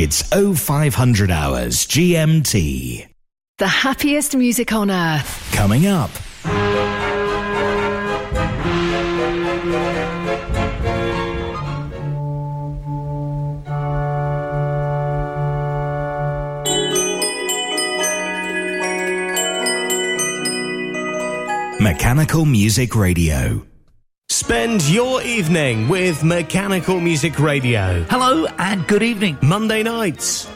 It's 0500 hours GMT. The happiest music on earth. Coming up. Mechanical Music Radio. Spend your evening with Mechanical Music Radio. Hello and good evening. Monday nights,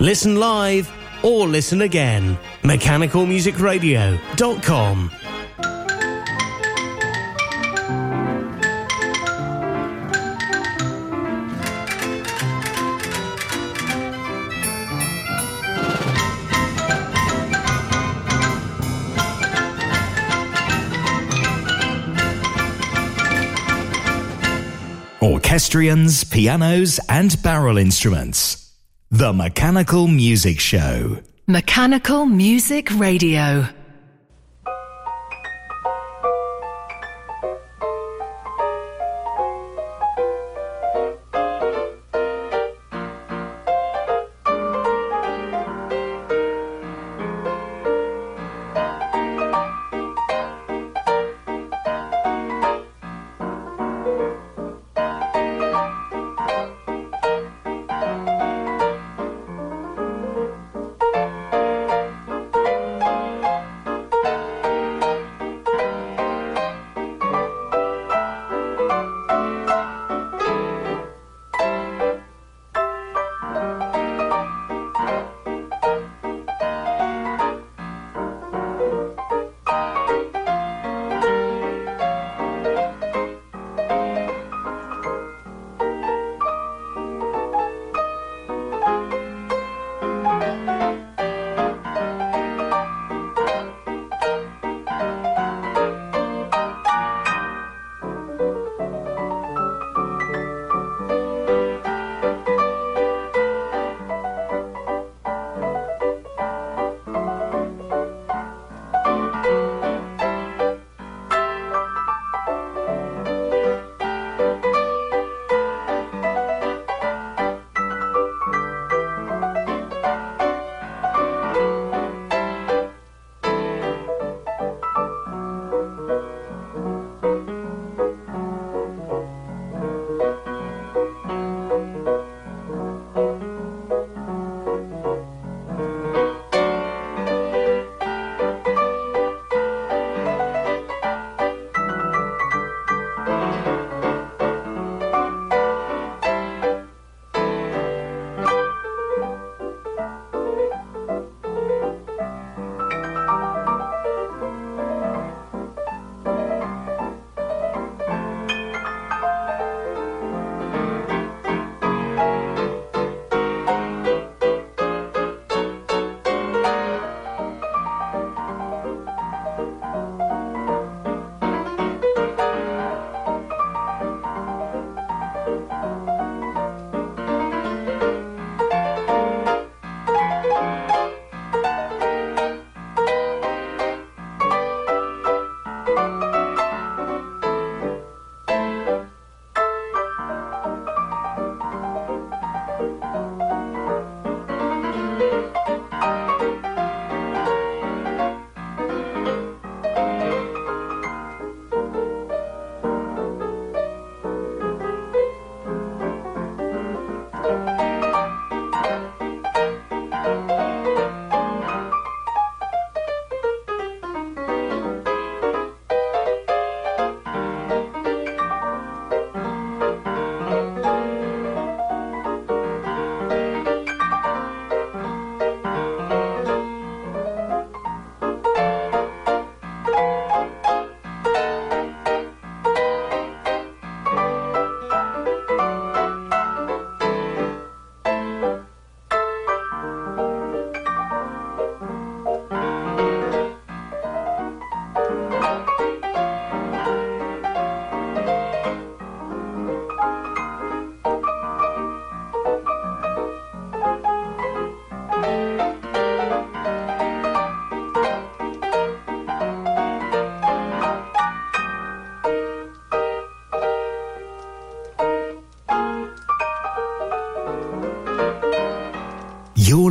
Listen live or listen again. MechanicalMusicRadio.com. Orchestrions, pianos, and barrel instruments. The Mechanical Music Show. Mechanical Music Radio.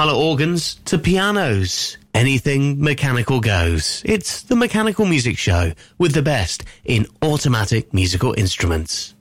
From parlour organs to pianos, anything mechanical goes. It's the Mechanical Music Show with the best in automatic musical instruments.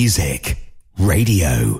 Music Radio.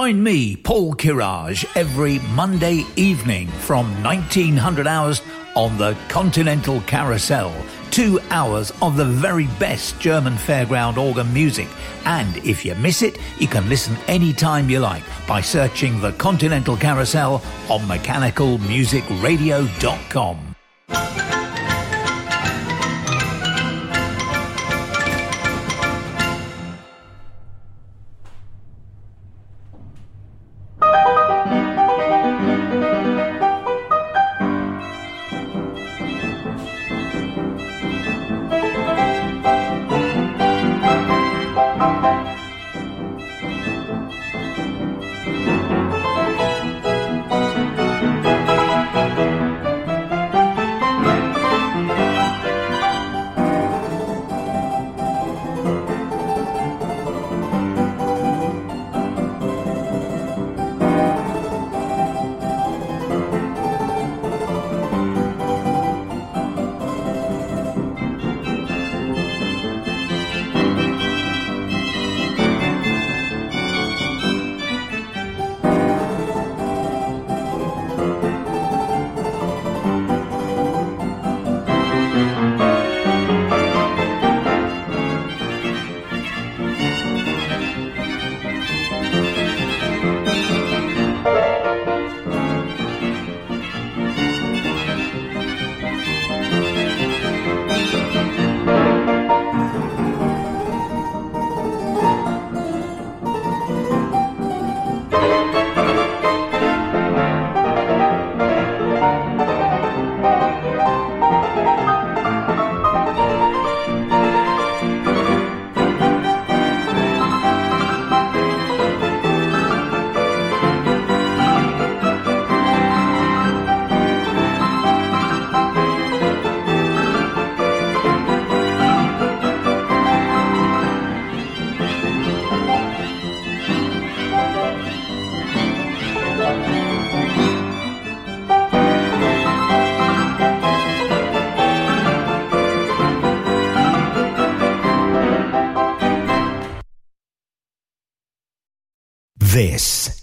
Join me, Paul Kirage, every Monday evening from 1900 hours on the Continental Carousel. Two hours of the very best German fairground organ music. And if you miss it, you can listen anytime you like by searching the Continental Carousel on mechanicalmusicradio.com.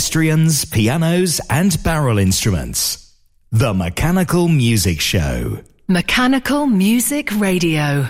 Orchestrions, pianos, and barrel instruments. The Mechanical Music Show. Mechanical Music Radio.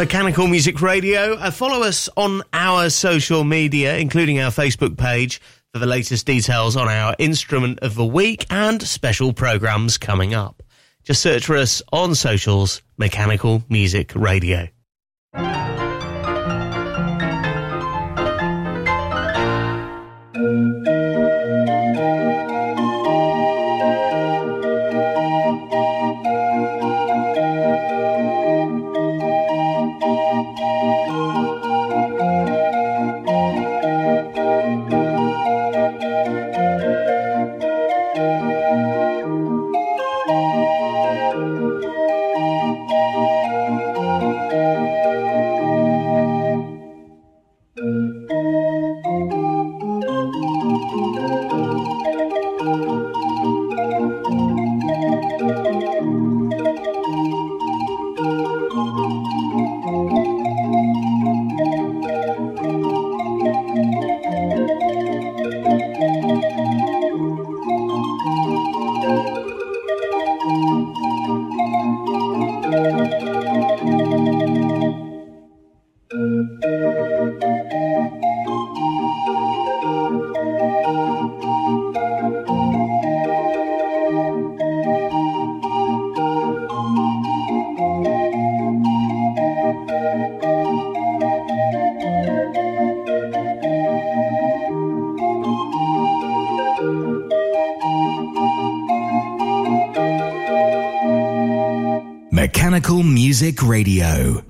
Mechanical Music Radio. Uh, follow us on our social media, including our Facebook page, for the latest details on our instrument of the week and special programs coming up. Just search for us on socials, Mechanical Music Radio. Radio.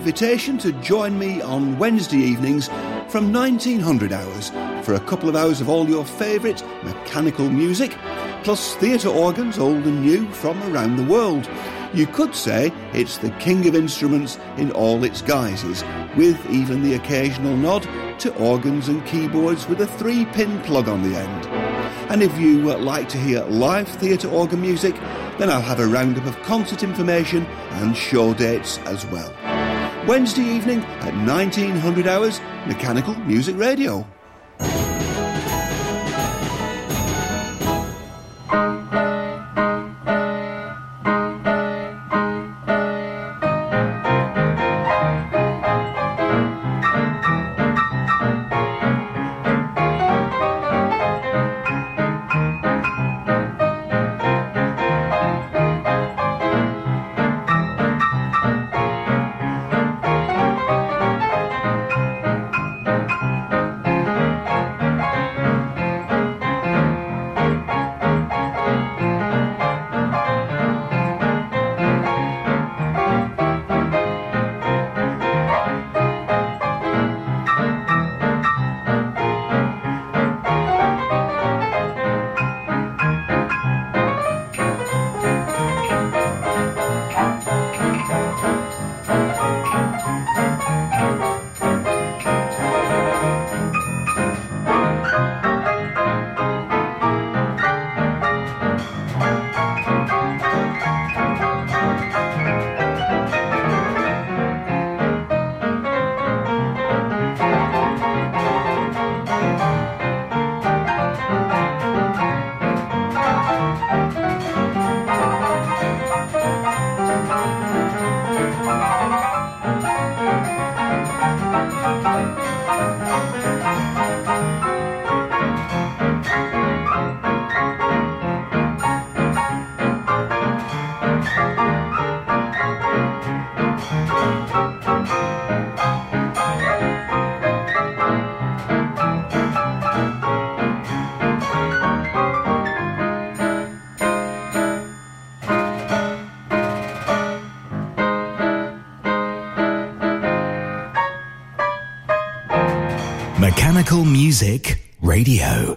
Invitation to join me on Wednesday evenings from 1900 hours for a couple of hours of all your favourite mechanical music, plus theatre organs old and new from around the world. You could say it's the king of instruments in all its guises, with even the occasional nod to organs and keyboards with a three pin plug on the end. And if you uh, like to hear live theatre organ music, then I'll have a roundup of concert information and show dates as well. Wednesday evening at 1900 hours, Mechanical Music Radio. Music Radio.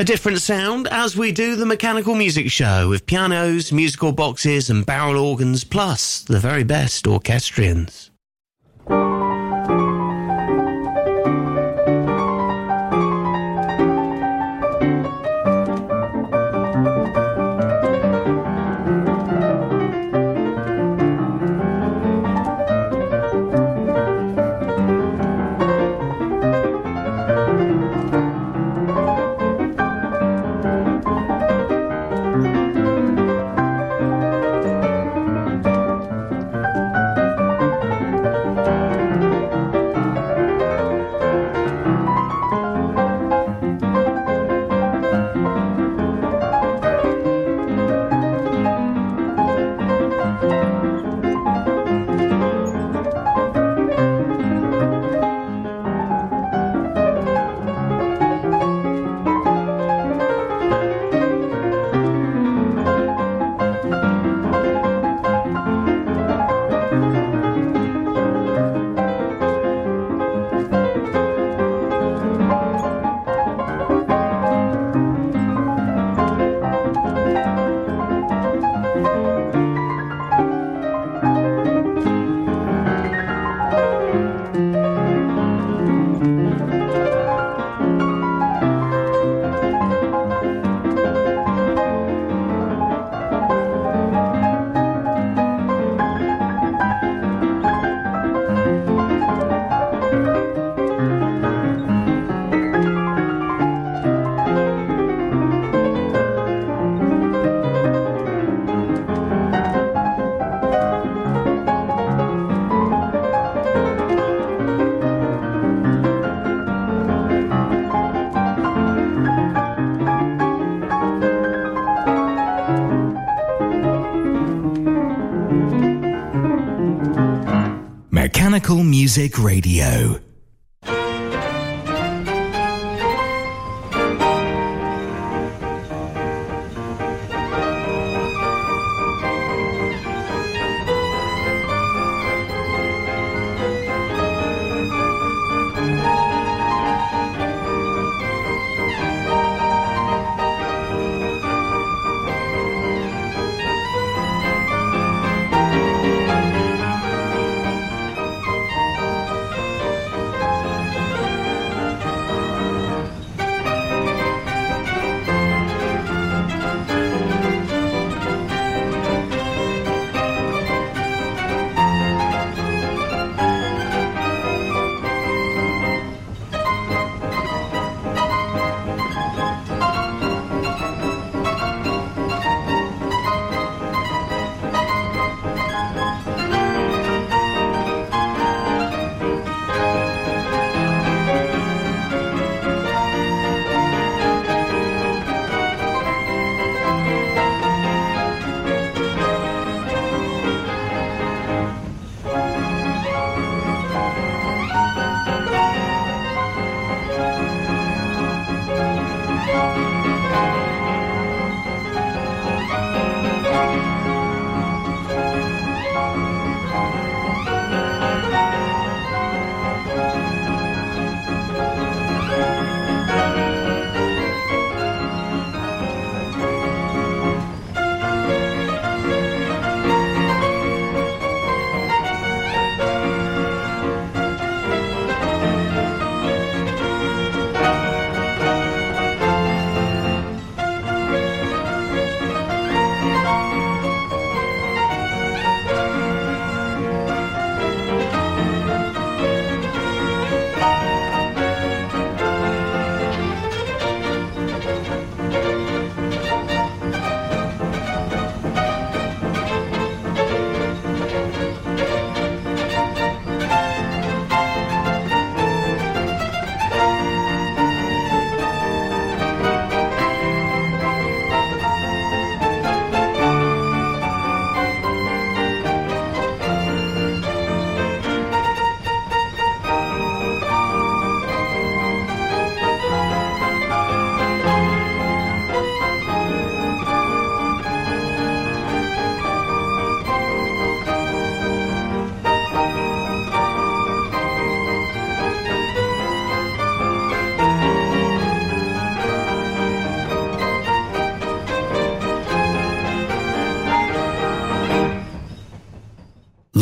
A different sound as we do the mechanical music show with pianos, musical boxes, and barrel organs, plus the very best orchestrions. Music Radio.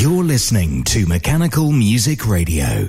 You're listening to Mechanical Music Radio.